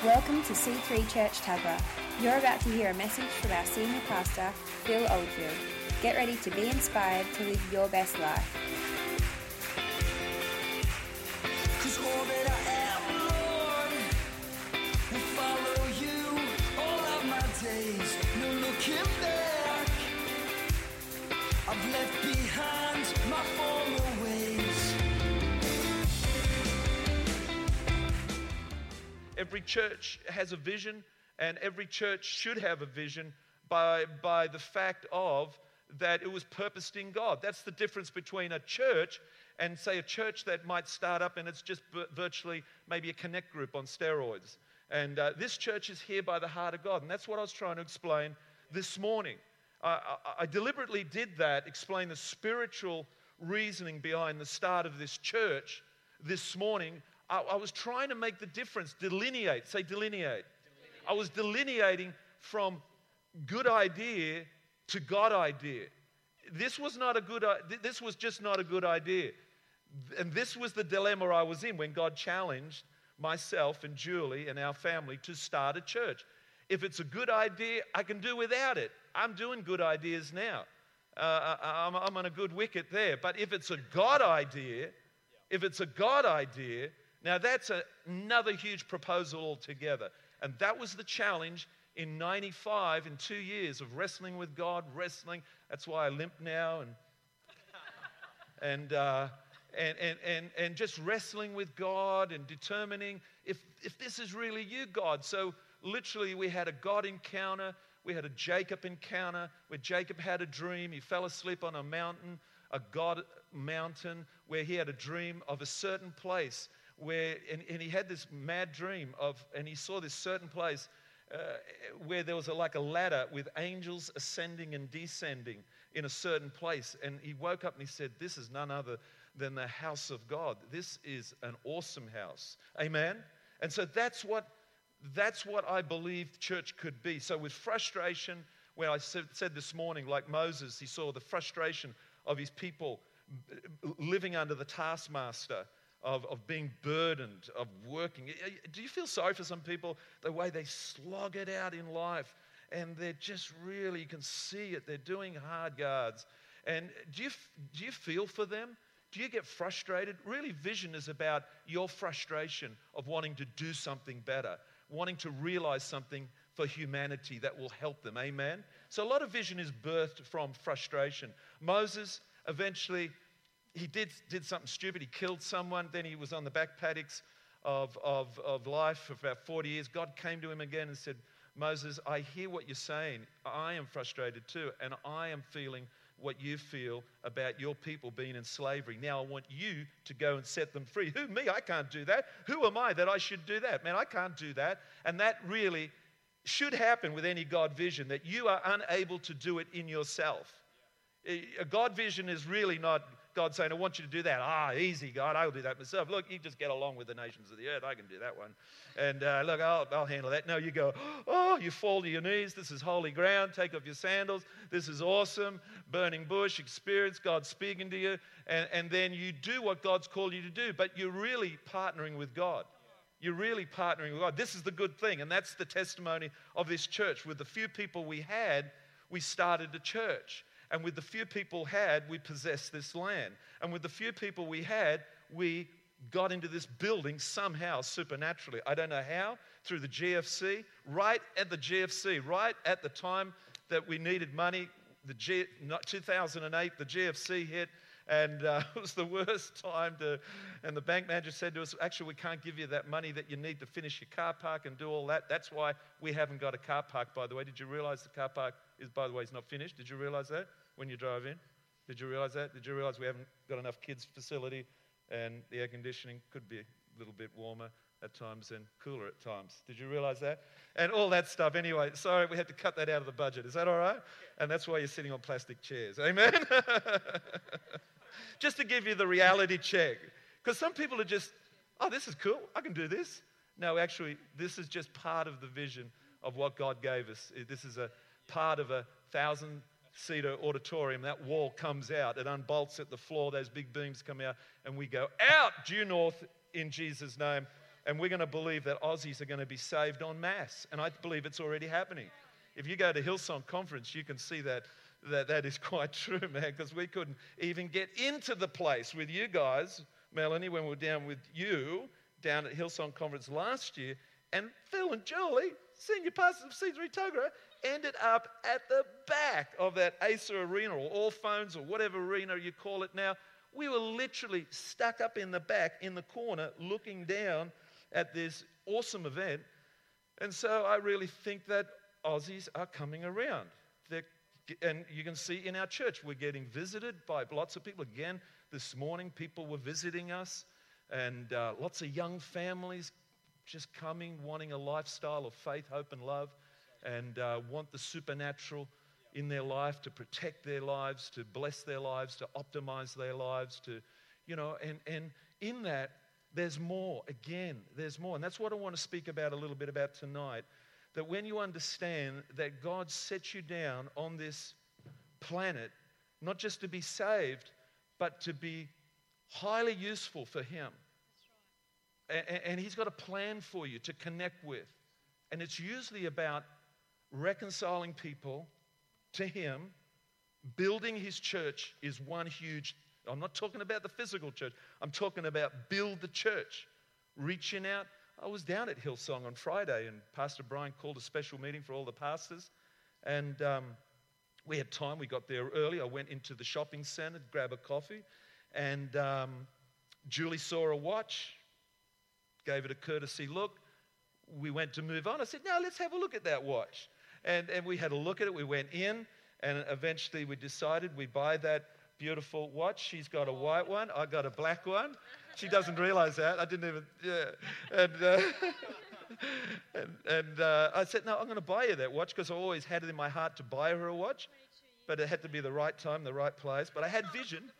Welcome to C3 Church Tuggerah. You're about to hear a message from our senior pastor, Phil Oldfield. Get ready to be inspired to live your best life. Every church has a vision, and every church should have a vision by, by the fact of that it was purposed in God. That's the difference between a church and, say, a church that might start up and it's just vir- virtually maybe a connect group on steroids. And uh, this church is here by the heart of God, and that's what I was trying to explain this morning. I, I, I deliberately did that, explain the spiritual reasoning behind the start of this church this morning. I, I was trying to make the difference, delineate, say delineate. I was delineating from good idea to God idea. This was not a good uh, this was just not a good idea. And this was the dilemma I was in when God challenged myself and Julie and our family to start a church. If it's a good idea, I can do without it. I'm doing good ideas now. Uh, I- I'm, I'm on a good wicket there. But if it's a God idea, if it's a God idea, now that's a, another huge proposal altogether. And that was the challenge in 95, in two years of wrestling with God, wrestling. That's why I limp now and, and, uh, and, and, and, and just wrestling with God and determining if, if this is really you, God. So literally, we had a God encounter. We had a Jacob encounter where Jacob had a dream. He fell asleep on a mountain, a God mountain, where he had a dream of a certain place where, and, and he had this mad dream of, and he saw this certain place uh, where there was a, like a ladder with angels ascending and descending in a certain place. And he woke up and he said, This is none other than the house of God. This is an awesome house. Amen? And so that's what, that's what I believe church could be. So with frustration, when I said, said this morning, like Moses, he saw the frustration of his people living under the taskmaster of, of being burdened, of working. Do you feel sorry for some people, the way they slog it out in life? And they're just really, you can see it, they're doing hard yards. And do you, do you feel for them? Do you get frustrated? Really, vision is about your frustration of wanting to do something better, wanting to realize something for humanity that will help them. Amen? So, a lot of vision is birthed from frustration. Moses eventually he did, did something stupid. He killed someone. Then he was on the back paddocks of, of, of life for about 40 years. God came to him again and said, Moses, I hear what you're saying. I am frustrated too, and I am feeling what you feel about your people being in slavery. Now I want you to go and set them free. Who, me? I can't do that. Who am I that I should do that? Man, I can't do that. And that really should happen with any God vision that you are unable to do it in yourself. A God vision is really not God saying, I want you to do that. Ah, easy, God, I'll do that myself. Look, you just get along with the nations of the earth. I can do that one. And uh, look, I'll, I'll handle that. No, you go, oh, you fall to your knees. This is holy ground. Take off your sandals. This is awesome. Burning bush experience. God speaking to you. And, and then you do what God's called you to do, but you're really partnering with God. You're really partnering with God. This is the good thing. And that's the testimony of this church. With the few people we had, we started a church. And with the few people had, we possessed this land. And with the few people we had, we got into this building somehow, supernaturally. I don't know how, through the GFC, right at the GFC, right at the time that we needed money. The G, 2008, the GFC hit, and uh, it was the worst time to. And the bank manager said to us, Actually, we can't give you that money that you need to finish your car park and do all that. That's why we haven't got a car park, by the way. Did you realize the car park is, by the way, is not finished? Did you realize that? when you drive in. Did you realize that? Did you realize we haven't got enough kids' facility and the air conditioning could be a little bit warmer at times and cooler at times? Did you realize that? And all that stuff. Anyway, sorry, we had to cut that out of the budget. Is that all right? And that's why you're sitting on plastic chairs. Amen? just to give you the reality check. Because some people are just, oh, this is cool. I can do this. No, actually, this is just part of the vision of what God gave us. This is a part of a thousand seater auditorium, that wall comes out, it unbolts at the floor, those big beams come out, and we go out due north in Jesus' name and we're going to believe that Aussies are going to be saved en masse. And I believe it's already happening. If you go to Hillsong Conference, you can see that that, that is quite true, man, because we couldn't even get into the place with you guys, Melanie, when we were down with you down at Hillsong Conference last year. And Phil and Julie, senior pastors of C3 Tuggerah, ended up at the back of that Acer Arena or All Phones or whatever arena you call it now. We were literally stuck up in the back, in the corner, looking down at this awesome event. And so I really think that Aussies are coming around. They're, and you can see in our church, we're getting visited by lots of people. Again, this morning, people were visiting us, and uh, lots of young families just coming, wanting a lifestyle of faith, hope, and love, and uh, want the supernatural in their life to protect their lives, to bless their lives, to optimize their lives, to, you know, and, and in that, there's more. Again, there's more. And that's what I want to speak about a little bit about tonight. That when you understand that God set you down on this planet, not just to be saved, but to be highly useful for Him. And, and He's got a plan for you to connect with. And it's usually about reconciling people to Him. Building His church is one huge, I'm not talking about the physical church, I'm talking about build the church. Reaching out. I was down at Hillsong on Friday, and Pastor Brian called a special meeting for all the pastors. And um, we had time. We got there early. I went into the shopping center to grab a coffee. And um, Julie saw a watch, gave it a courtesy look. We went to move on. I said, Now let's have a look at that watch. And, and we had a look at it. We went in, and eventually we decided we buy that beautiful watch. She's got a white one, I got a black one. She doesn't realize that. I didn't even, yeah. And, uh, and, and uh, I said, No, I'm going to buy you that watch because I always had it in my heart to buy her a watch. But it had to be the right time, the right place. But I had vision.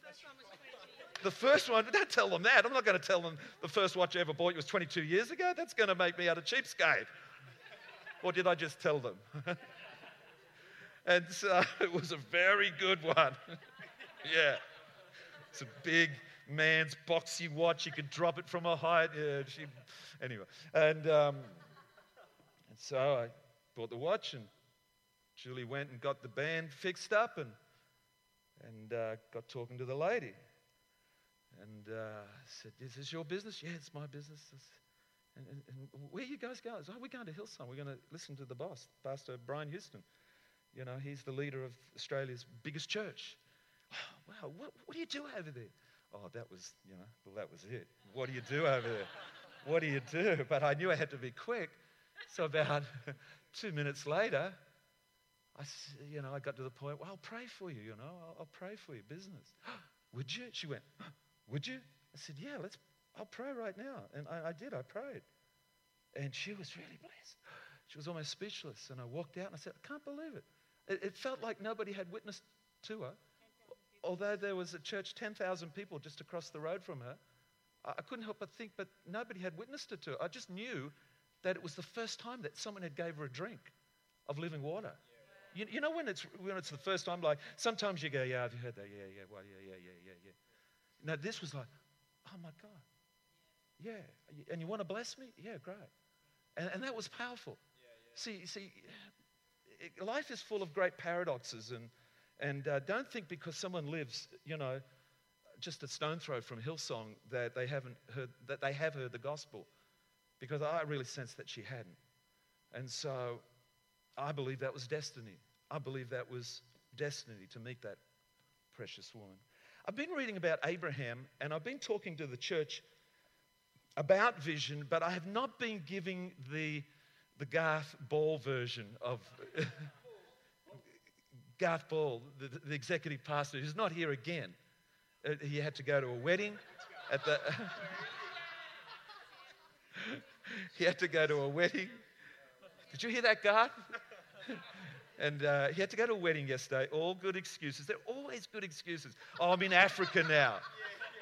The first one, don't tell them that. I'm not going to tell them the first watch I ever bought was 22 years ago. That's going to make me out a cheapskate. Or did I just tell them? and so it was a very good one. yeah. It's a big man's boxy watch. You could drop it from a height. Yeah, she, anyway. And, um, and so I bought the watch, and Julie went and got the band fixed up and, and uh, got talking to the lady. And uh, said, Is this your business? Yeah, it's my business. And, and, and where you guys going? Oh, we're going to Hillsong. We're going to listen to the boss, Pastor Brian Houston. You know, he's the leader of Australia's biggest church. Oh, wow, what, what do you do over there? Oh, that was, you know, well, that was it. What do you do over there? What do you do? But I knew I had to be quick. So about two minutes later, I, you know, I got to the point, well, I'll pray for you, you know, I'll, I'll pray for your business. Would you? She went, would you? I said, yeah, let's, I'll pray right now. And I, I did, I prayed. And she was really blessed. She was almost speechless. And I walked out and I said, I can't believe it. It, it felt like nobody had witnessed to her. Although there was a church, 10,000 people just across the road from her, I, I couldn't help but think, but nobody had witnessed it to her. I just knew that it was the first time that someone had gave her a drink of living water. You, you, know when it's, when it's the first time, like sometimes you go, yeah, have you heard that? Yeah, yeah, well, yeah, yeah, yeah, yeah, yeah. Now this was like, oh my God. Yeah. And you want to bless me? Yeah, great. And, and that was powerful. Yeah, yeah. See, see, it, life is full of great paradoxes. And, and uh, don't think because someone lives, you know, just a stone throw from Hillsong that they haven't heard, that they have heard the gospel. Because I really sense that she hadn't. And so I believe that was destiny. I believe that was destiny to meet that precious woman. I've been reading about Abraham and I've been talking to the church about vision, but I have not been giving the, the Garth Ball version of Garth Ball, the, the, executive pastor, who's not here again. Uh, he had to go to a wedding at the. he had to go to a wedding. Did you hear that, Garth? And uh, he had to go to a wedding yesterday. All good excuses. They're always good excuses. Oh, I'm in Africa now.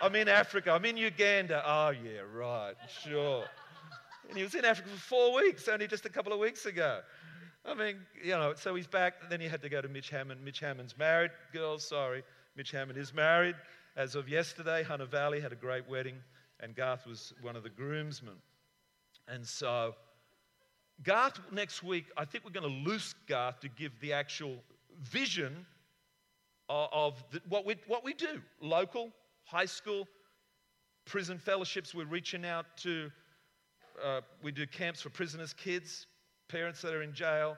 I'm in Africa. I'm in Uganda. Oh, yeah, right, sure. And he was in Africa for four weeks, only just a couple of weeks ago. I mean, you know, so he's back. Then he had to go to Mitch Hammond. Mitch Hammond's married. Girls, sorry. Mitch Hammond is married. As of yesterday, Hunter Valley had a great wedding, and Garth was one of the groomsmen. And so, Garth next week, I think we're going to loose Garth to give the actual vision of, the, what, we, what we do local, high school, prison fellowships. We're reaching out to, uh, we do camps for prisoners' kids, parents that are in jail.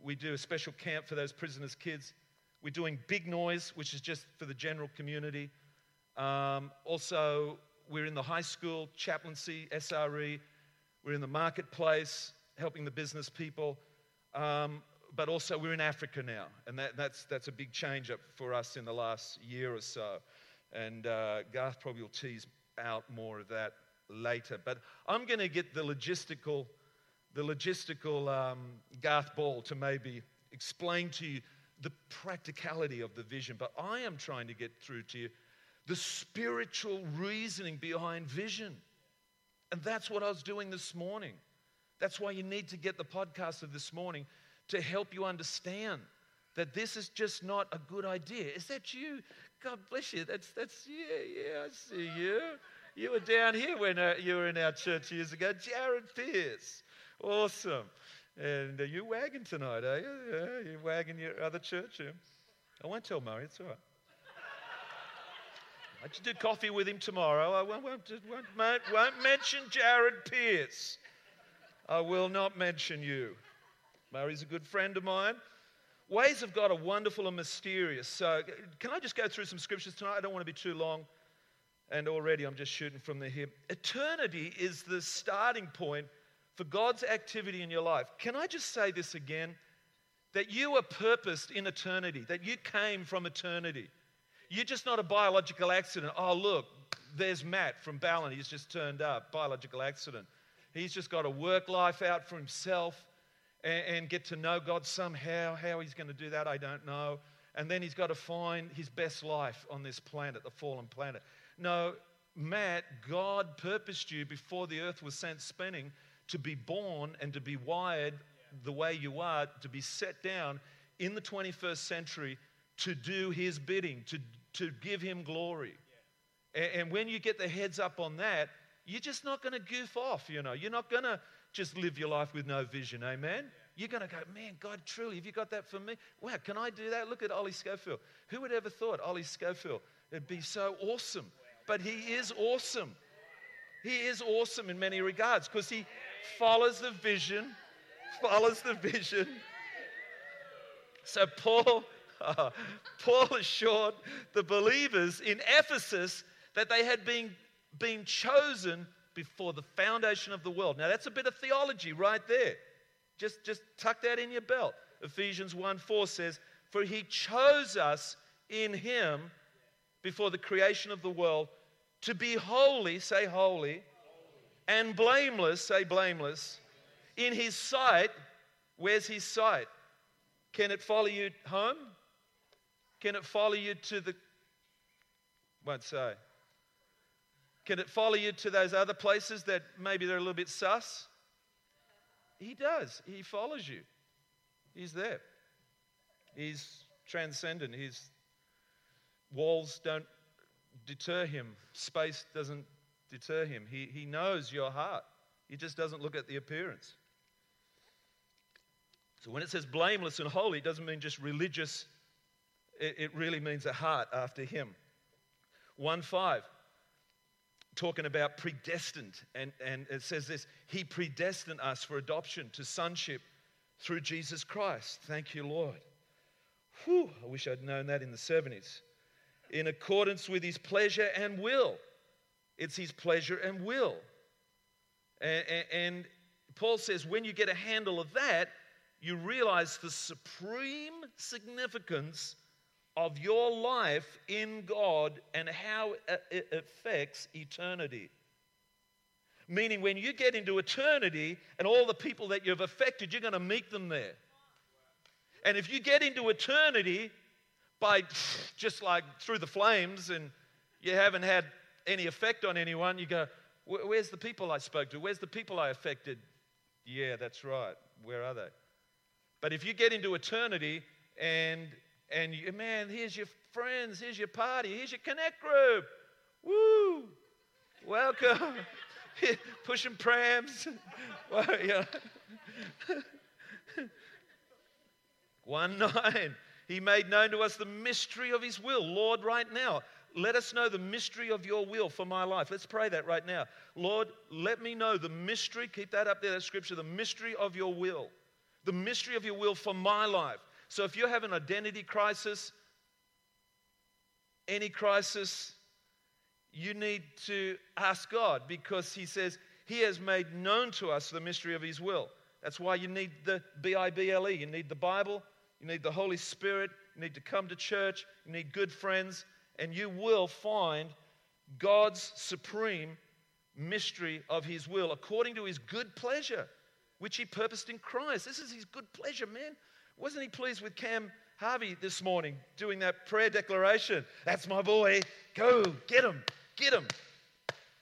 We do a special camp for those prisoners' kids. We're doing Big Noise, which is just for the general community. Um, also, we're in the high school chaplaincy, SRE. We're in the marketplace, helping the business people. Um, but also, we're in Africa now, and that, that's, that's a big change up for us in the last year or so. And uh, Garth probably will tease out more of that later. But I'm going to get the logistical, the logistical um, Garth Ball to maybe explain to you the practicality of the vision. But I am trying to get through to you the spiritual reasoning behind vision. And that's what I was doing this morning. That's why you need to get the podcast of this morning to help you understand that this is just not a good idea. Is that you? God bless you. That's, that's yeah, yeah, I see you. You were down here when uh, you were in our church years ago. Jared Pierce. Awesome. And uh, you're wagging tonight, are you? Yeah, you're wagging your other church. Yeah. I won't tell Murray, it's all right. I just do coffee with him tomorrow. I won't, won't, won't, won't mention Jared Pierce. I will not mention you. Murray's a good friend of mine. Ways of God are wonderful and mysterious. So, can I just go through some scriptures tonight? I don't want to be too long. And already I'm just shooting from the hip. Eternity is the starting point for God's activity in your life. Can I just say this again? That you are purposed in eternity, that you came from eternity. You're just not a biological accident. Oh, look, there's Matt from Ballon. He's just turned up. Biological accident. He's just got to work life out for himself and, and get to know God somehow. How he's going to do that, I don't know. And then he's got to find his best life on this planet, the fallen planet. No, Matt, God purposed you before the earth was sent spinning to be born and to be wired the way you are, to be set down in the 21st century to do his bidding, to, to give him glory. And, when you get the heads up on that, you're just not going to goof off, you know. You're not going to just live your life with no vision, amen? You're going to go, man, God, truly, have you got that for me? Wow, can I do that? Look at Ollie Schofield. Who would ever thought Ollie Schofield would be so awesome? But he is awesome. He is awesome in many regards because he follows the vision, follows the vision. So Paul Paul assured the believers in Ephesus that they had been, been chosen before the foundation of the world. Now, that's a bit of theology right there. Just, just tuck that in your belt. Ephesians 1 4 says, For he chose us in him before the creation of the world to be holy, say holy, and blameless, say blameless, in his sight. Where's his sight? Can it follow you home? Can it follow you to the. Won't say. Can it follow you to those other places that maybe they're a little bit sus? He does. He follows you. He's there. He's transcendent. His walls don't deter him, space doesn't deter him. He, he knows your heart. He just doesn't look at the appearance. So when it says blameless and holy, it doesn't mean just religious it, it really means a heart after Him. 1 5, talking about predestined, and, and it says this He predestined us for adoption to sonship through Jesus Christ. Thank you, Lord. Whew, I wish I'd known that in the 70s. In accordance with His pleasure and will. It's His pleasure and will. And, and, Paul says when you get a handle of that, you realize the supreme significance of your life in God and how it affects eternity. Meaning, when you get into eternity and all the people that you've affected, you're going to meet them there. And if you get into eternity by just like through the flames and you haven't had any effect on anyone, you go, Where's the people I spoke to? Where's the people I affected? Yeah, that's right. Where are they? But if you get into eternity and and you, man, here's your friends, here's your party, here's your connect group. Woo! Welcome. pushing prams. 1 9. He made known to us the mystery of his will. Lord, right now, let us know the mystery of your will for my life. Let's pray that right now. Lord, let me know the mystery, keep that up there, that scripture, the mystery of your will. The mystery of your will for my life. So if you have an identity crisis, any crisis, you need to ask God because He says He has made known to us the mystery of His will. That's why you need the B I B L E. You need the Bible, you need the Holy Spirit, you need to come to church, you need good friends, and you will find God's supreme mystery of His will according to His good pleasure, which He purposed in Christ. This is His good pleasure, man. Wasn't He pleased with Cam Harvey this morning doing that prayer declaration? That's my boy. Go, get him, get him.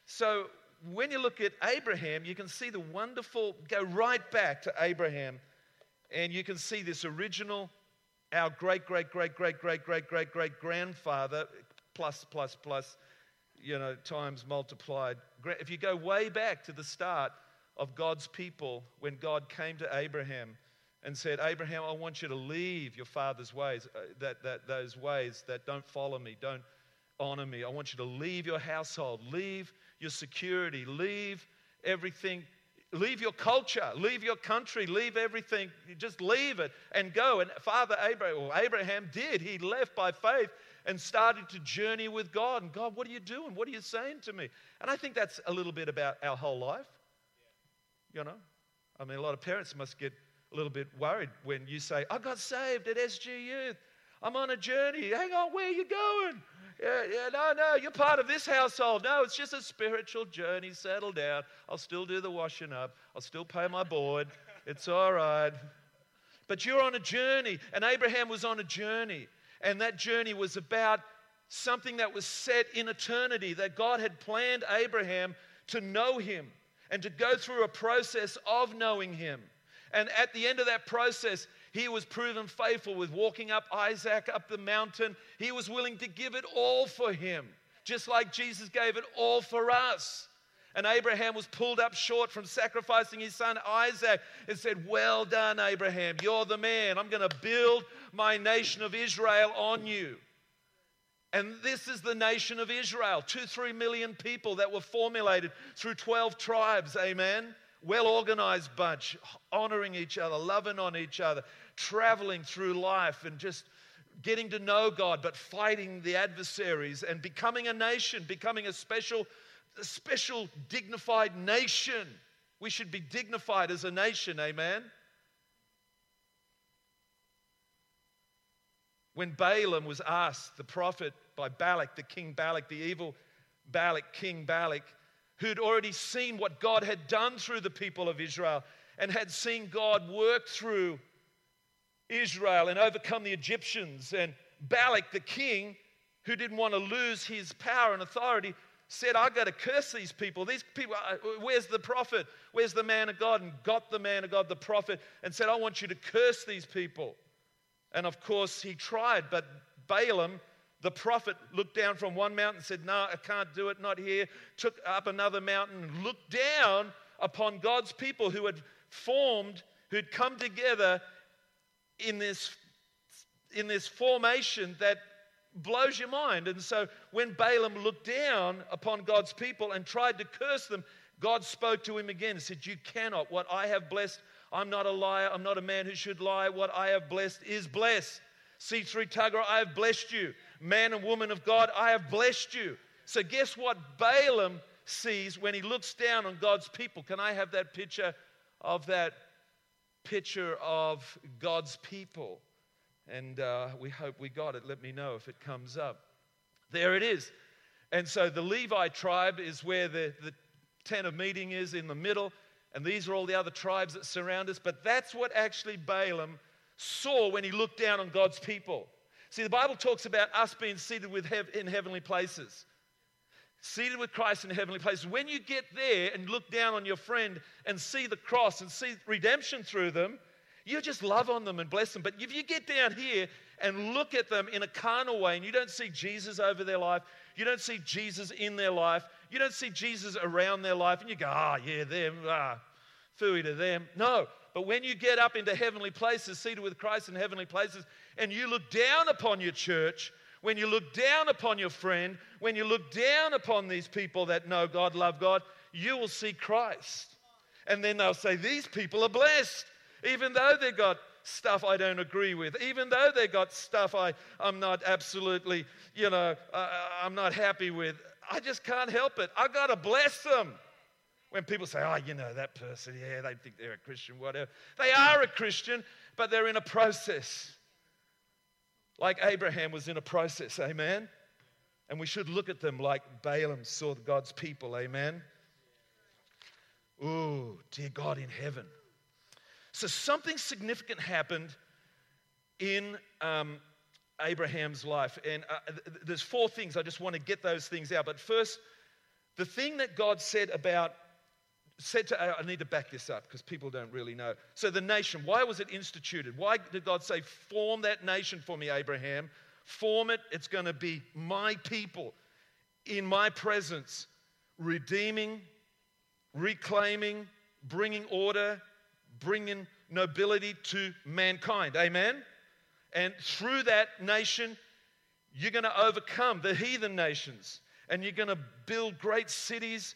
So when you look at Abraham, you can see the wonderful, go right back to Abraham, and you can see this original, our great, great, great, great, great, great, great, great grandfather, plus, plus, plus, you know, times multiplied. If you go way back to the start of God's people, when God came to Abraham and said, Abraham, I want you to leave your father's ways, uh, that, that, those ways that don't follow me, don't honor me. I want you to leave your household, leave your security, leave everything, leave your culture, leave your country, leave everything. Just leave it and go. And Father Abraham, Abraham did. He left by faith and started to journey with God. And God, what are you doing? What are you saying to me? And I think that's a little bit about our whole life. You know, I mean, a lot of parents must get little bit worried when you say, I got saved at SG Youth. I'm on a journey. Hang on, where are you going? Yeah, yeah, no, no, you're part of this household. No, it's just a spiritual journey. Settle down. I'll still do the washing up. I'll still pay my board. It's all right. But you're on a journey, and Abraham was on a journey. And that journey was about something that was set in eternity, that God had planned Abraham to know him and to go through a process of knowing him. And at the end of that process, he was proven faithful with walking up Isaac up the mountain. He was willing to give it all for him, just like Jesus gave it all for us. And Abraham was pulled up short from sacrificing his son Isaac and said, Well done, Abraham. You're the man. I'm going to build my nation of Israel on you. And this is the nation of Israel two, three million people that were formulated through 12 tribes. Amen. Well organized bunch, honoring each other, loving on each other, traveling through life and just getting to know God, but fighting the adversaries and becoming a nation, becoming a special, a special dignified nation. We should be dignified as a nation, amen? When Balaam was asked, the prophet by Balak, the king Balak, the evil Balak, King Balak, who'd already seen what God had done through the people of Israel and had seen God work through Israel and overcome the Egyptians. And Balak, the king, who didn't want to lose his power and authority, said, I've got to curse these people. These people, uh, where's the prophet? Where's the man of God? And got the man of God, the prophet, and said, I want you to curse these people. And of course, he tried, but Balaam, the prophet, looked down from one mountain and said, No, I can't do it, not here. Took up another mountain looked down upon God's people who had formed, who'd come together in this, in this formation that blows your mind. And so when Balaam looked down upon God's people and tried to curse them, God spoke to him again and said, You cannot. What I have blessed, I'm not a liar. I'm not a man who should lie. What I have blessed is blessed. C3 Tuggerah, I have blessed you. Man and woman of God, I have blessed you. So guess what Balaam sees when he looks down on God's people? Can I have that picture of that picture of God's people. And uh, we hope we got it. Let me know if it comes up. There it is. And so the Levi tribe is where the, the tent of meeting is in the middle. And these are all the other tribes that surround us. But that's what actually Balaam saw when he looked down on God's people. See, the Bible talks about us being seated with hev- in heavenly places seated with Christ in heavenly places. When you get there and look down on your friend and see the cross and see redemption through them, you just love on them and bless them. But if you get down here and look at them in a carnal way and you don't see Jesus over their life, you don't see Jesus in their life, you don't see Jesus around their life, and you go, ah, yeah, them, ah, fooey to them. No, but when you get up into heavenly places, seated with Christ in heavenly places, and you look down upon your church, when you look down upon your friend, when you look down upon these people that know God, love God, you will see Christ. And then they'll say, These people are blessed, even though they've got stuff I don't agree with, even though they got stuff I, I'm not absolutely, you know, uh, I'm not happy with. I just can't help it. I got to bless them. When people say, oh, you know, that person, yeah, they think they're a Christian, whatever. They are a Christian, but they're in a process. Like Abraham was in a process, amen? And we should look at them like Balaam saw God's people, amen? Oh, dear God in heaven. So something significant happened in um, Abraham's life. And uh, th- there's four things. I just want to get those things out. But first, the thing that God said about, said to, I need to back this up because people don't really know. So the nation, why was it instituted? Why did God say, form that nation for me, Abraham? Form it. It's going to be my people in my presence, redeeming, reclaiming, bringing order, bringing nobility to mankind. Amen? And through that nation, you're going to overcome the heathen nations and you're going to build great cities.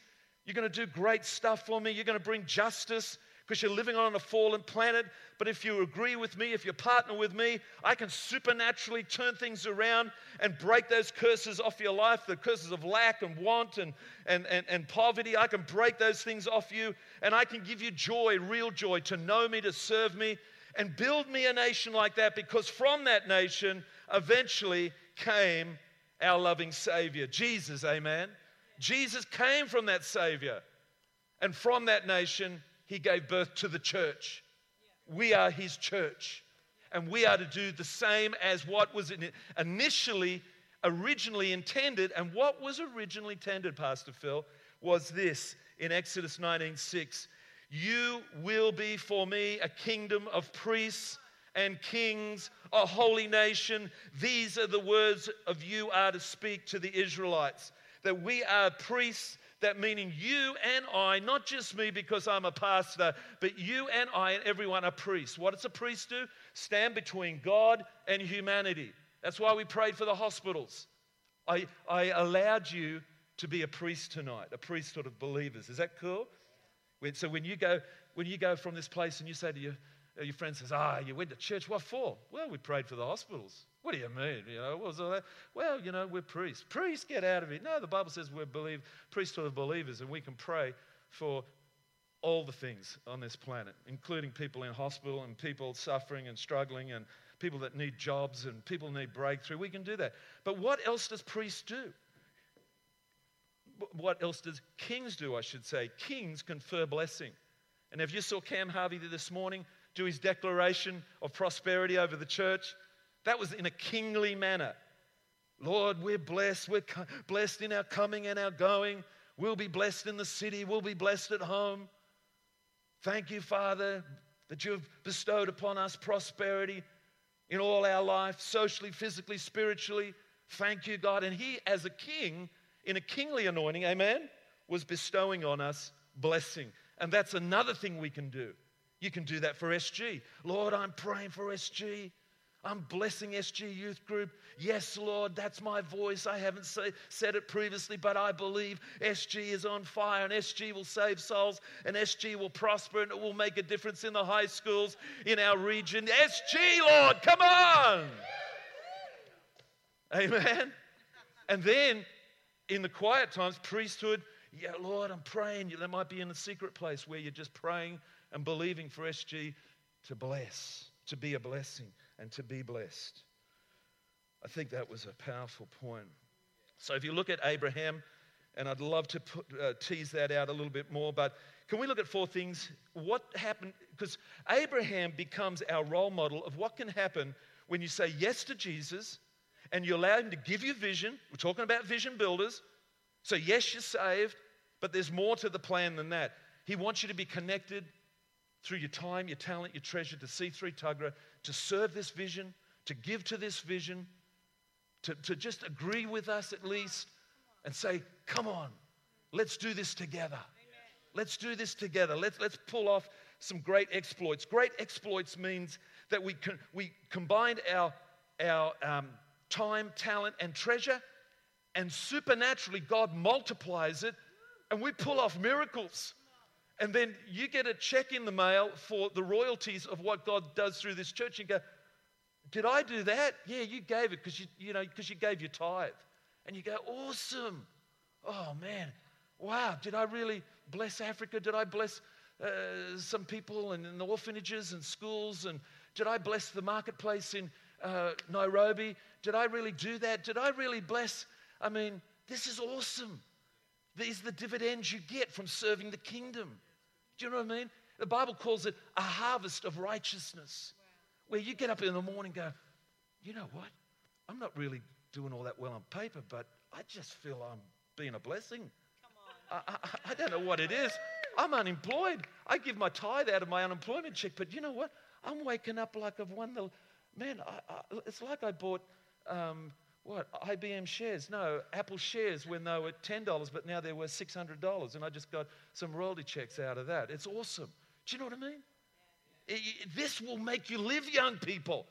You're going to do great stuff for me. You're going to bring justice because you're living on a fallen planet. But if you agree with me, if you partner with me, I can supernaturally turn things around and break those curses off your life the curses of lack and want and, and, and, and poverty. I can break those things off you and I can give you joy, real joy, to know me, to serve me, and build me a nation like that because from that nation eventually came our loving Savior, Jesus, amen. Jesus came from that Savior. And from that nation, he gave birth to the church. We are his church. And we are to do the same as what was initially, originally intended. And what was originally intended, Pastor Phil, was this in Exodus 19:6. You will be for me a kingdom of priests and kings, a holy nation. These are the words of you are to speak to the Israelites. That we are priests that meaning you and I, not just me because I'm a pastor, but you and I and everyone are priests. What does a priest do? Stand between God and humanity. That's why we prayed for the hospitals. I, I allowed you to be a priest tonight, a priesthood of believers. Is that cool? So when you go, when you go from this place and you say to your, your friend says, ah, you went to church, what for? Well, we prayed for the hospitals. What do you mean? You know, what was all that? Well, you know, we're priests. Priests, get out of it. No, the Bible says we're believe, priesthood of believers, and we can pray for all the things on this planet, including people in hospital and people suffering and struggling and people that need jobs and people need breakthrough. We can do that. But what else does priests do? What else does kings do, I should say? Kings confer blessing. And if you saw Cam Harvey this morning do his declaration of prosperity over the church, that was in a kingly manner. Lord, we're blessed. We're blessed in our coming and our going. We'll be blessed in the city. We'll be blessed at home. Thank you, Father, that you have bestowed upon us prosperity in all our life, socially, physically, spiritually. Thank you, God. And He, as a king, in a kingly anointing, amen, was bestowing on us blessing. And that's another thing we can do. You can do that for SG. Lord, I'm praying for SG. I'm blessing SG Youth Group. Yes, Lord, that's my voice. I haven't say, said it previously, but I believe SG is on fire and SG will save souls and SG will prosper and it will make a difference in the high schools in our region. SG, Lord, come on. Amen. And then in the quiet times, priesthood, yeah, Lord, I'm praying. That might be in a secret place where you're just praying and believing for SG to bless, to be a blessing and to be blessed. I think that was a powerful point. So if you look at Abraham, and I'd love to put, uh, tease that out a little bit more, but can we look at four things? What happened? Because Abraham becomes our role model of what can happen when you say yes to Jesus and you allow him to give you vision. We're talking about vision builders. So, yes, you're saved, but there's more to the plan than that. He wants you to be connected through your time, your talent, your treasure to C3 Tuggerah, to serve this vision, to give to this vision, to, to just agree with us at least, and say, come on, let's do this together. Let's do this together. Let's, let's pull off some great exploits. Great exploits means that we, can, we combined our, our um, time, talent, and treasure, and supernaturally, God multiplies it, and we pull off miracles. And then you get a check in the mail for the royalties of what God does through this church. And go, Did I do that? Yeah, you gave it because you, you, know, you gave your tithe. And you go, Awesome. Oh, man. Wow. Did I really bless Africa? Did I bless uh, some people in, in the orphanages and schools? And did I bless the marketplace in uh, Nairobi? Did I really do that? Did I really bless? I mean, this is awesome. These are the dividends you get from serving the kingdom. Do you know what I mean? The Bible calls it a harvest of righteousness, where you get up in the morning and go, you know what? I'm not really doing all that well on paper, but I just feel I'm being a blessing. I, I, I don't know what it is. I'm unemployed. I give my tithe out of my unemployment check, but you know what? I'm waking up like I've won the. Man, I, I, it's like I bought um, what IBM shares? No, Apple shares when they were ten dollars, but now they're worth six hundred dollars, and I just got some royalty checks out of that. It's awesome. Do you know what I mean? It, this will make you live, young people.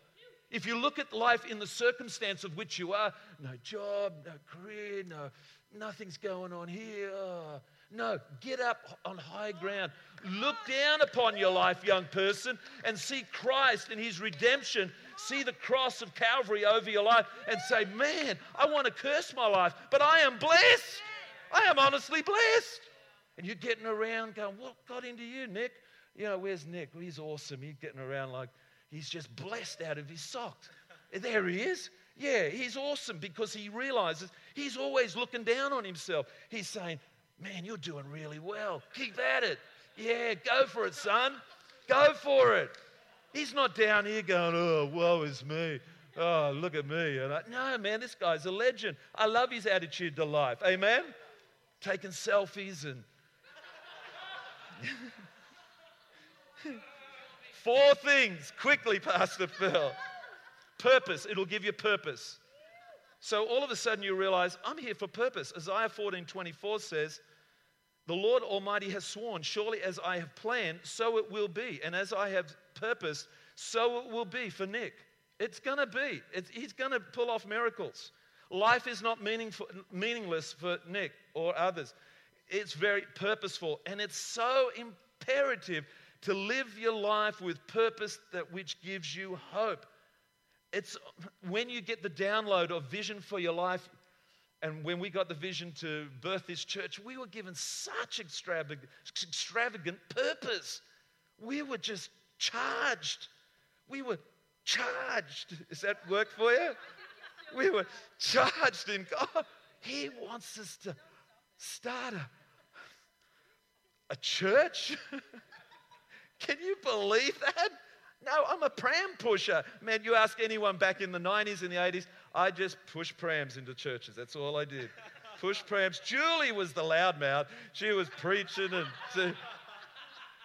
If you look at life in the circumstance of which you are, no job, no career, no nothing's going on here. Oh, no, get up on high ground. Look down upon your life, young person, and see Christ and his redemption see the cross of Calvary over your life and say, Man, I want to curse my life, but I am blessed. I am honestly blessed. And you're getting around going, What got into you, Nick? You know, where's Nick? Well, he's awesome. He's getting around like he's just blessed out of his socks. There he is. Yeah, he's awesome because he realizes he's always looking down on himself. He's saying, Man, you're doing really well. Keep at it. Yeah, go for it, son. Go for it. He's not down here going, oh, woe is me. Oh, look at me. And I, no, man, this guy's a legend. I love his attitude to life. Amen? Taking selfies and. Four things quickly, Pastor Phil. Purpose, it'll give you purpose. So all of a sudden you realize, I'm here for purpose. Isaiah 14 24 says, The Lord Almighty has sworn, surely as I have planned, so it will be. And as I have purpose, so it will be for Nick. It's going to be. It's, he's going to pull off miracles. Life is not meaningful, meaningless for Nick or others. It's very purposeful, and it's so imperative to live your life with purpose that which gives you hope. It's when you get the download of vision for your life, and when we got the vision to birth this church, we were given such extravagant, extravagant purpose. We were just charged. We were charged. Does that work for you? We were charged in God. He wants us to start a, a church. Can you believe that? No, I'm a pram pusher. Man, you ask anyone back in the 90s and the 80s, I just pushed prams into churches. That's all I did. Push prams. Julie was the loudmouth. She was preaching and.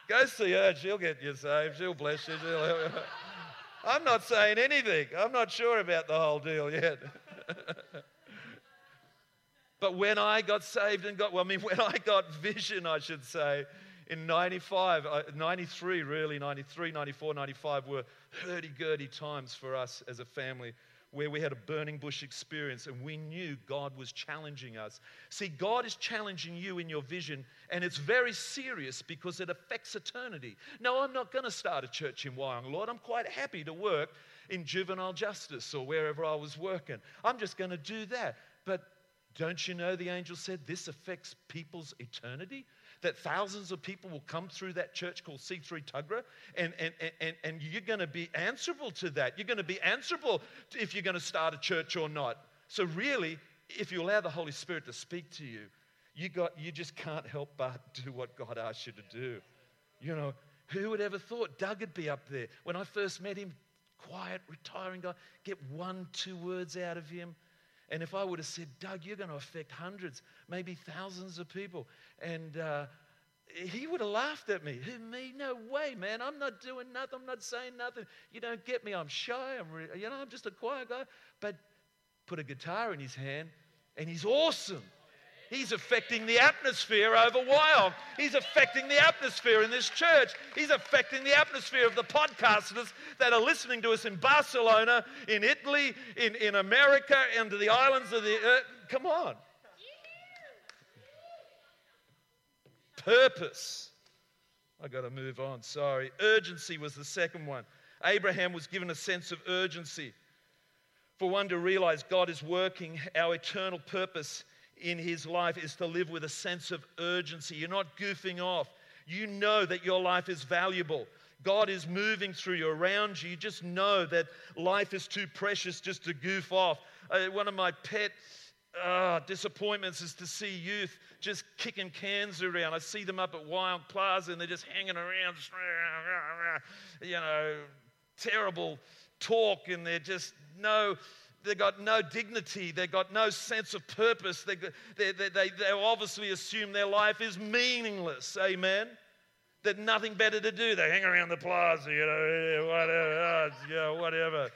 Go see her. She'll get you saved. She'll bless you. She'll... I'm not saying anything. I'm not sure about the whole deal yet. but when I got saved and got, well, I mean, when I got vision, I should say, in 95, uh, 93, really, 93, 94, 95 were hurdy-gurdy times for us as a family where we had a burning bush experience and we knew God was challenging us. See, God is challenging you in your vision, and it's very serious because it affects eternity. No, I'm not going to start a church in Wyong, Lord. I'm quite happy to work in juvenile justice or wherever I was working. I'm just going to do that. But don't you know the angel said this affects people's eternity? That thousands of people will come through that church called C3 Tuggerah, and, and, and, and you're going to be answerable to that. You're going to be answerable if you're going to start a church or not. So, really, if you allow the Holy Spirit to speak to you, you, got, you just can't help but do what God asks you to do. You know, who would ever thought Doug would be up there? When I first met him, quiet, retiring guy, get one, two words out of him. And if I would have said, Doug, you're going to affect hundreds, maybe thousands of people, and uh, he would have laughed at me. Who, me? No way, man. I'm not doing nothing. I'm not saying nothing. You don't get me. I'm shy. I'm, re- you know, I'm just a quiet guy. But put a guitar in his hand, and he's awesome. He's affecting the atmosphere over Wyong. He's affecting the atmosphere in this church. He's affecting the atmosphere of the podcasters that are listening to us in Barcelona, in Italy, in, in America, and to the islands of the earth. Come on. Purpose. I got to move on. Sorry. Urgency was the second one. Abraham was given a sense of urgency. For one to realize God is working, our eternal purpose in his life is to live with a sense of urgency. You're not goofing off. You know that your life is valuable. God is moving through you, around you. You just know that life is too precious just to goof off. Uh, one of my pet uh, disappointments is to see youth just kicking cans around. I see them up at Wild Plaza and they're just hanging around, you know, terrible talk, and they're just no they've got no dignity, they've got no sense of purpose, they, they, they, they, they obviously assume their life is meaningless. Amen? That nothing better to do. They hang around the plaza, you know, eh, whatever, ah, you know, whatever.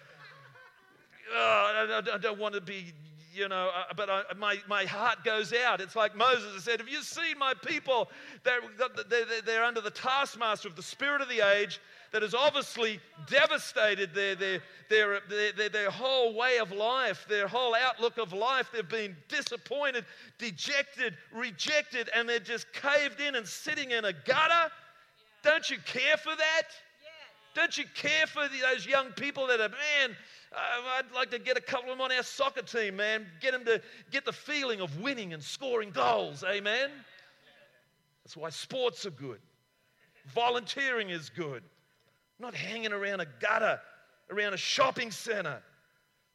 Oh, I, I don't want to be you know, uh, but I, my, my heart goes out. It's like Moses said, Have you seen my people? They're, they're, they're under the taskmaster of the spirit of the age that has obviously devastated their, their, their, their, their, whole way of life, their whole outlook of life. They've been disappointed, dejected, rejected, and they're just caved in and sitting in a gutter. Don't you care for that? Don't you care for those young people that are, man, uh, I'd like to get a couple of them on our soccer team, man. Get them to get the feeling of winning and scoring goals. Amen. That's why sports are good. Volunteering is good. Not hanging around a gutter, around a shopping center.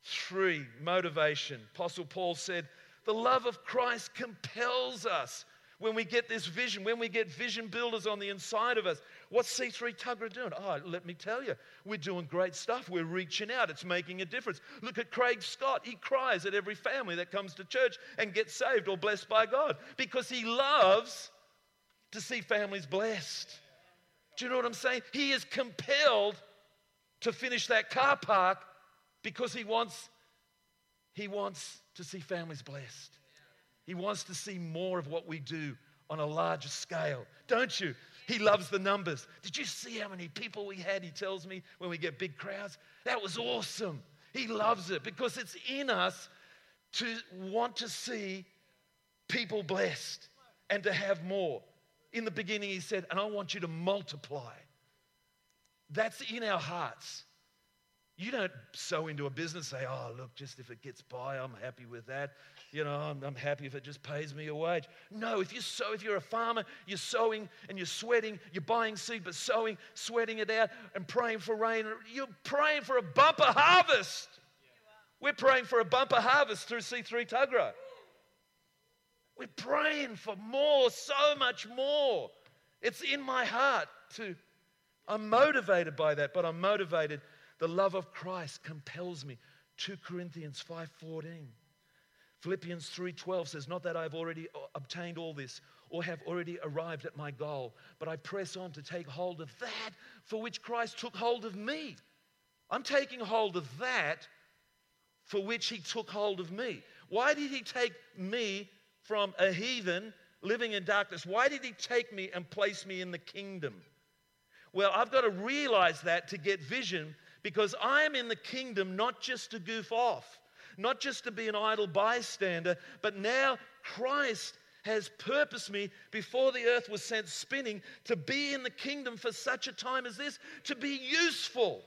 Three, motivation. Apostle Paul said, The love of Christ compels us when we get this vision, when we get vision builders on the inside of us. What's C3 Tuggerah doing? Oh, let me tell you, we're doing great stuff. We're reaching out. It's making a difference. Look at Craig Scott. He cries at every family that comes to church and gets saved or blessed by God because he loves to see families blessed. Do you know what I'm saying? He is compelled to finish that car park because he wants, he wants to see families blessed. He wants to see more of what we do on a larger scale, don't you? He loves the numbers. Did you see how many people we had? He tells me when we get big crowds. That was awesome. He loves it because it's in us to want to see people blessed and to have more. In the beginning, he said, and I want you to multiply. That's in our hearts. You don't sow into a business, say, oh, look, just if it gets by, I'm happy with that you know, I'm, I'm, happy if it just pays me a wage. No, if you sow, if you're a farmer, you're sowing and you're sweating, you're buying seed, but sowing, sweating it out and praying for rain. You're praying for a bumper harvest. We're praying for a bumper harvest through C3 Tuggerah. We're praying for more, so much more. It's in my heart to, I'm motivated by that, but I'm motivated. The love of Christ compels me. 2 Corinthians 5:14. Philippians 3:12 says, "Not that I've already uh, obtained all this or have already arrived at my goal, but I press on to take hold of that for which Christ took hold of me." I'm taking hold of that for which he took hold of me. Why did he take me from a heathen living in darkness? Why did he take me and place me in the kingdom? Well, I've got to realize that to get vision because I am in the kingdom not just to goof off not just to be an idle bystander, but now Christ has purposed me before the earth was sent spinning to be in the kingdom for such a time as this, to be useful.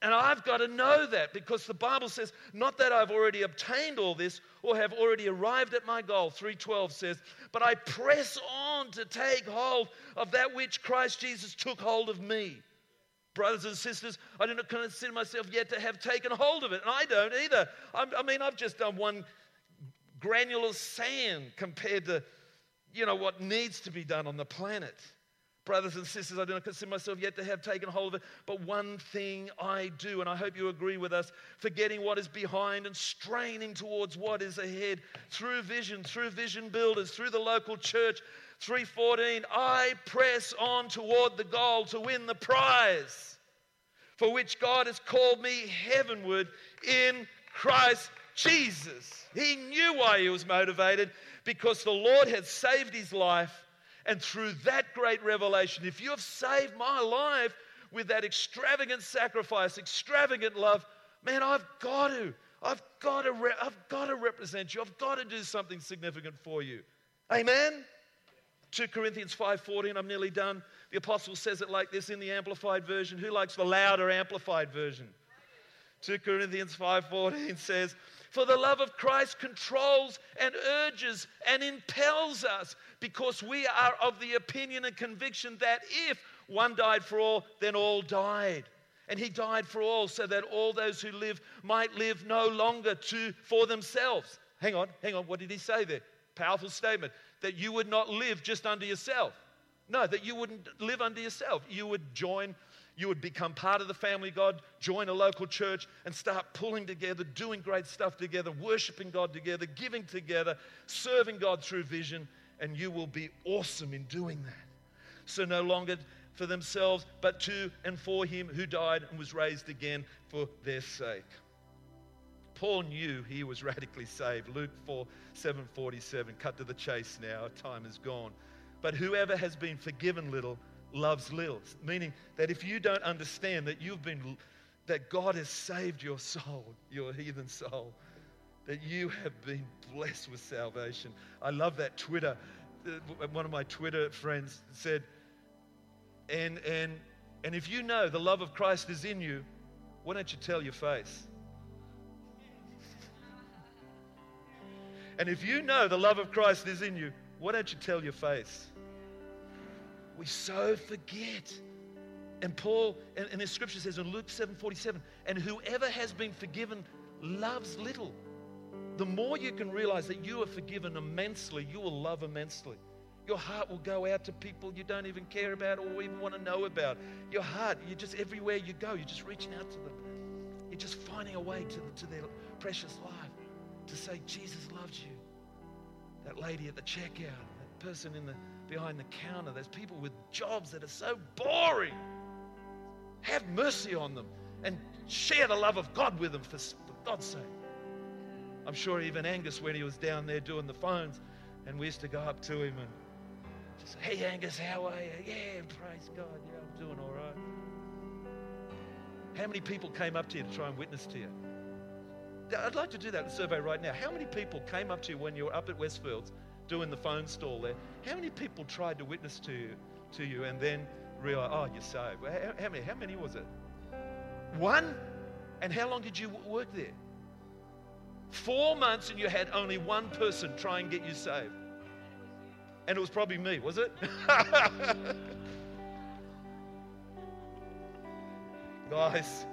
And I've got to know that because the Bible says, not that I've already obtained all this or have already arrived at my goal. 312 says, but I press on to take hold of that which Christ Jesus took hold of me. Brothers and sisters, I do not consider myself yet to have taken hold of it, and I don't either. I'm, i mean, I've just done one granular sand compared to, you know, what needs to be done on the planet. Brothers and sisters, I do not consider myself yet to have taken hold of it, but one thing I do, and I hope you agree with us, forgetting what is behind and straining towards what is ahead through vision, through vision builders, through the local church, 3:14, I press on toward the goal to win the prize for which God has called me heavenward in Christ Jesus. He knew why he was motivated because the Lord had saved his life. And through that great revelation, if you have saved my life with that extravagant sacrifice, extravagant love, man, I've got to, I've got to, re- I've got to represent you. I've got to do something significant for you. Amen. 2 Corinthians 5:14, I'm nearly done. The apostle says it like this in the amplified version. Who likes the louder amplified version? 2 Corinthians 5:14 says, "For the love of Christ controls and urges and impels us, because we are of the opinion and conviction that if one died for all, then all died." And he died for all so that all those who live might live no longer to for themselves. Hang on, hang on. What did he say there? Powerful statement that you would not live just unto yourself. No, that you wouldn't live unto yourself. You would join, you would become part of the family God, join a local church, and start pulling together, doing great stuff together, worshiping God together, giving together, serving God through vision, and you will be awesome in doing that. So, no longer for themselves, but to and for him who died and was raised again for their sake. Paul knew he was radically saved. Luke 4 747. Cut to the chase now. Our time is gone. But whoever has been forgiven little loves little. Meaning that if you don't understand that you've been that God has saved your soul, your heathen soul, that you have been blessed with salvation. I love that Twitter. Uh, one of my Twitter friends said, and and and if you know the love of Christ is in you, why don't you tell your face? And if you know the love of Christ is in you, why don't you tell your face? We so forget. And Paul, and, his scripture says in Luke 7 47, and whoever has been forgiven loves little. The more you can realize that you are forgiven immensely, you will love immensely. Your heart will go out to people you don't even care about or even want to know about. Your heart, you just everywhere you go, you're just reaching out to them. You're just finding a way to, to their precious life to say, Jesus loves you. That lady at the checkout, that person in the, behind the counter, there's people with jobs that are so boring. Have mercy on them and share the love of God with them for, for God's sake. I'm sure even Angus, when he was down there doing the phones, and we used to go up to him and just say, Hey, Angus, how are you? Yeah, praise God. Yeah, I'm doing all right. How many people came up to you to try and witness to you? I'd like to do that survey right now. How many people came up to you when you were up at Westfields doing the phone stall there? How many people tried to witness to you, to you and then realized, oh, you're saved? How, how many? How many was it? One? And how long did you work there? Four months and you had only one person try and get you saved. And it was probably me, was it? Guys,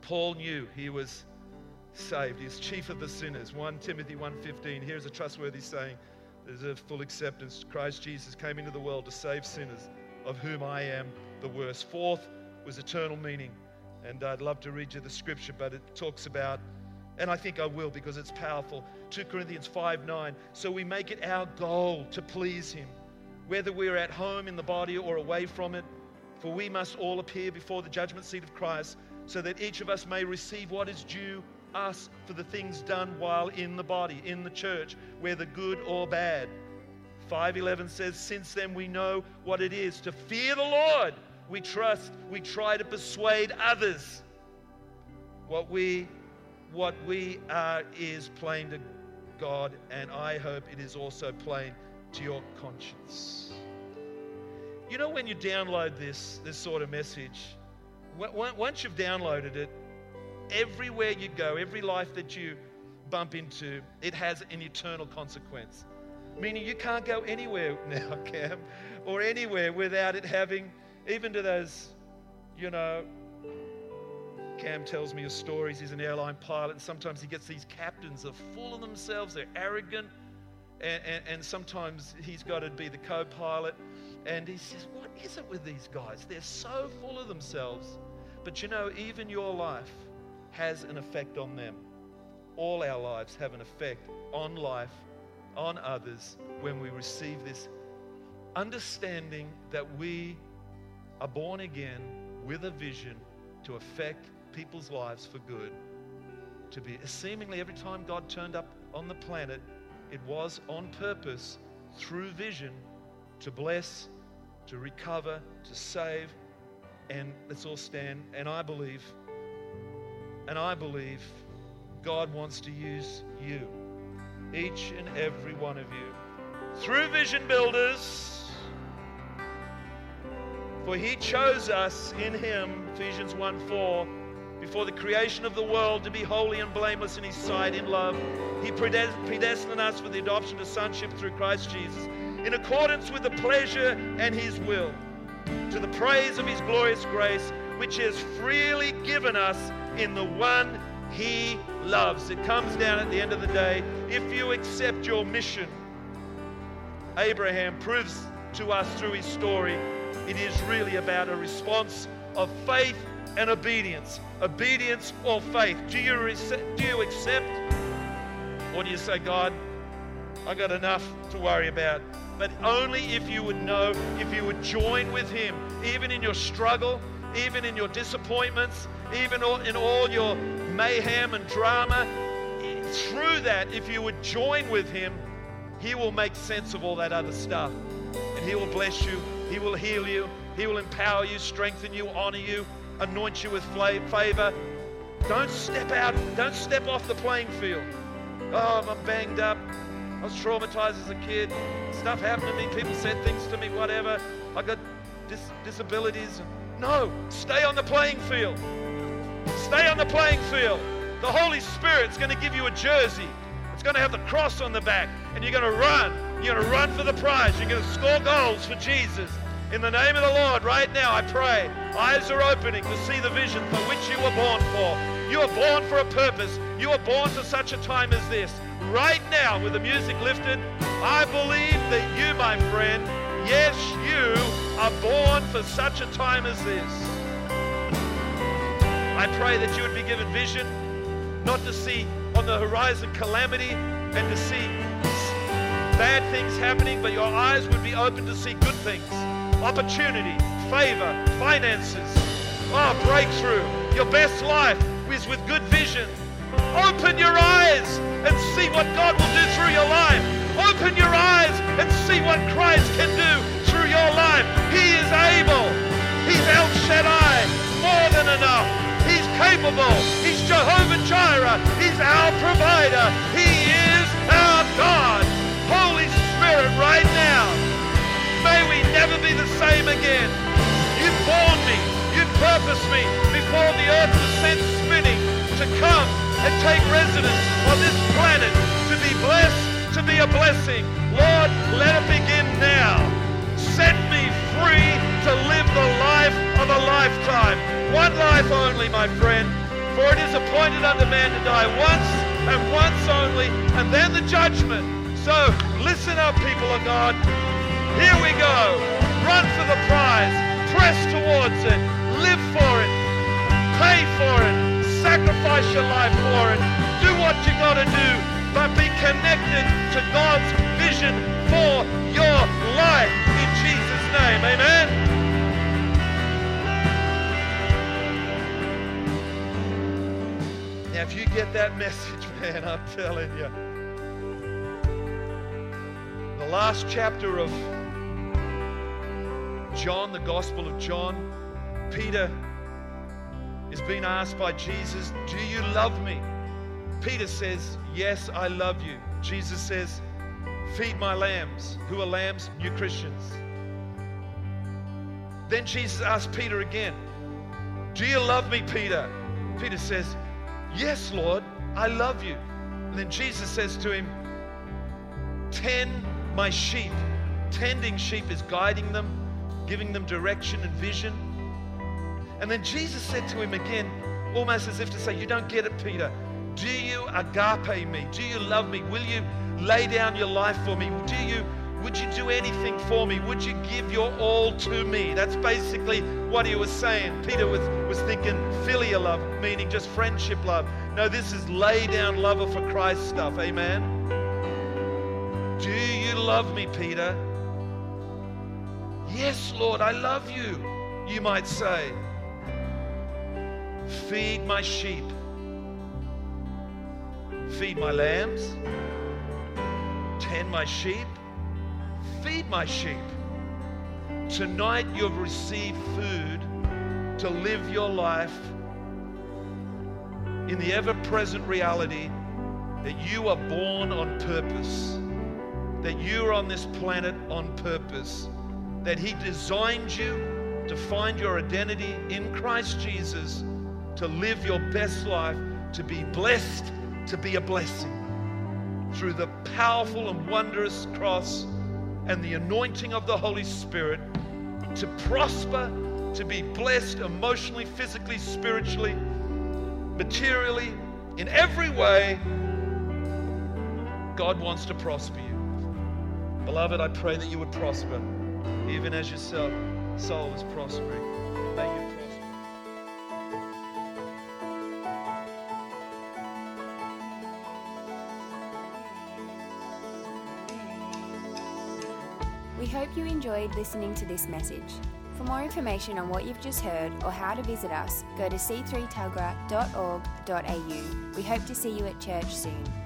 Paul knew he was saved. He's chief of the sinners. 1 Timothy 1.15. Here's a trustworthy saying. There's a full acceptance. Christ Jesus came into the world to save sinners, of whom I am the worst. Fourth was eternal meaning. And I'd love to read you the scripture, but it talks about, and I think I will because it's powerful. 2 Corinthians 5 9. So we make it our goal to please him, whether we're at home in the body or away from it. For we must all appear before the judgment seat of Christ so that each of us may receive what is due us for the things done while in the body, in the church, whether good or bad. 5:11 says, "Since then we know what it is to fear the Lord. We trust, we try to persuade others. What we what we are is plain to God, and I hope it is also plain to your conscience." You know when you download this this sort of message, once you've downloaded it, everywhere you go, every life that you bump into, it has an eternal consequence. Meaning you can't go anywhere now, Cam, or anywhere without it having, even to those, you know, Cam tells me his stories. He's an airline pilot, and sometimes he gets these captains are full of themselves, they're arrogant, and, and, and sometimes he's got to be the co pilot. And he says, What is it with these guys? They're so full of themselves. But you know, even your life has an effect on them. All our lives have an effect on life on others when we receive this understanding that we are born again with a vision to affect people's lives for good. To be seemingly every time God turned up on the planet, it was on purpose through vision to bless, to recover, to save. And let's all stand. And I believe, and I believe God wants to use you, each and every one of you, through Vision Builders. For he chose us in him, Ephesians 1 4, before the creation of the world to be holy and blameless in his sight in love. He predestined us for the adoption of sonship through Christ Jesus, in accordance with the pleasure and his will, to the praise of his glorious grace, which is freely given us in the one he loves. It comes down at the end of the day. If you accept your mission, Abraham proves to us through his story it is really about a response of faith and obedience. Obedience or faith. Do you, rece- do you accept? Or do you say, God, I got enough to worry about? But only if you would know, if you would join with Him, even in your struggle, even in your disappointments, even in all your mayhem and drama. Through that, if you would join with Him, He will make sense of all that other stuff. And He will bless you he will heal you. He will empower you, strengthen you, honor you, anoint you with favor. Don't step out. Don't step off the playing field. Oh, I'm banged up. I was traumatized as a kid. Stuff happened to me. People said things to me, whatever. I got dis- disabilities. No, stay on the playing field. Stay on the playing field. The Holy Spirit's going to give you a jersey. It's going to have the cross on the back, and you're going to run. You're going to run for the prize. You're going to score goals for Jesus. In the name of the Lord, right now, I pray, eyes are opening to see the vision for which you were born for. You are born for a purpose. You are born for such a time as this. Right now, with the music lifted, I believe that you, my friend, yes, you are born for such a time as this. I pray that you would be given vision, not to see on the horizon calamity and to see bad things happening, but your eyes would be open to see good things opportunity, favor, finances, oh, breakthrough. Your best life is with good vision. Open your eyes and see what God will do through your life. Open your eyes and see what Christ can do through your life. He is able. He's El Shaddai, more than enough. He's capable. He's Jehovah Jireh. He's our provider. He is our God. Right now, may we never be the same again. You formed me. You purposed me before the earth was sent spinning to come and take residence on this planet, to be blessed, to be a blessing. Lord, let it begin now. Set me free to live the life of a lifetime. One life only, my friend. For it is appointed unto man to die once and once only, and then the judgment. So listen up, people of God. Here we go. Run for the prize. Press towards it. Live for it. Pay for it. Sacrifice your life for it. Do what you got to do, but be connected to God's vision for your life. In Jesus' name, amen. Now, if you get that message, man, I'm telling you the last chapter of John, the Gospel of John, Peter is being asked by Jesus, Do you love me? Peter says, Yes, I love you. Jesus says, Feed my lambs. Who are lambs? New Christians. Then Jesus asks Peter again, Do you love me, Peter? Peter says, Yes, Lord, I love you. And then Jesus says to him, Tend my sheep. Tending sheep is guiding them, giving them direction and vision. And then Jesus said to him again, almost as if to say, You don't get it, Peter. Do you agape me? Do you love me? Will you lay down your life for me? Do you would you do anything for me? Would you give your all to me? That's basically what he was saying. Peter was, was thinking phileo love, meaning just friendship love. No, this is lay down lover for Christ stuff. Amen. Do you love me, Peter? Yes, Lord, I love you, you might say. Feed my sheep. Feed my lambs. Tend my sheep. Feed my sheep. Tonight you've received food to live your life in the ever present reality that you are born on purpose, that you are on this planet on purpose, that He designed you to find your identity in Christ Jesus, to live your best life, to be blessed, to be a blessing through the powerful and wondrous cross and the anointing of the Holy Spirit to prosper, to be blessed emotionally, physically, spiritually, materially, in every way. God wants to prosper you. Beloved, I pray that you would prosper, even as your soul, is prospering. May you prosper. We hope you enjoyed listening to this message. For more information on what you've just heard or how to visit us, go to c3tuggerah.org.au. We hope to see you at church soon.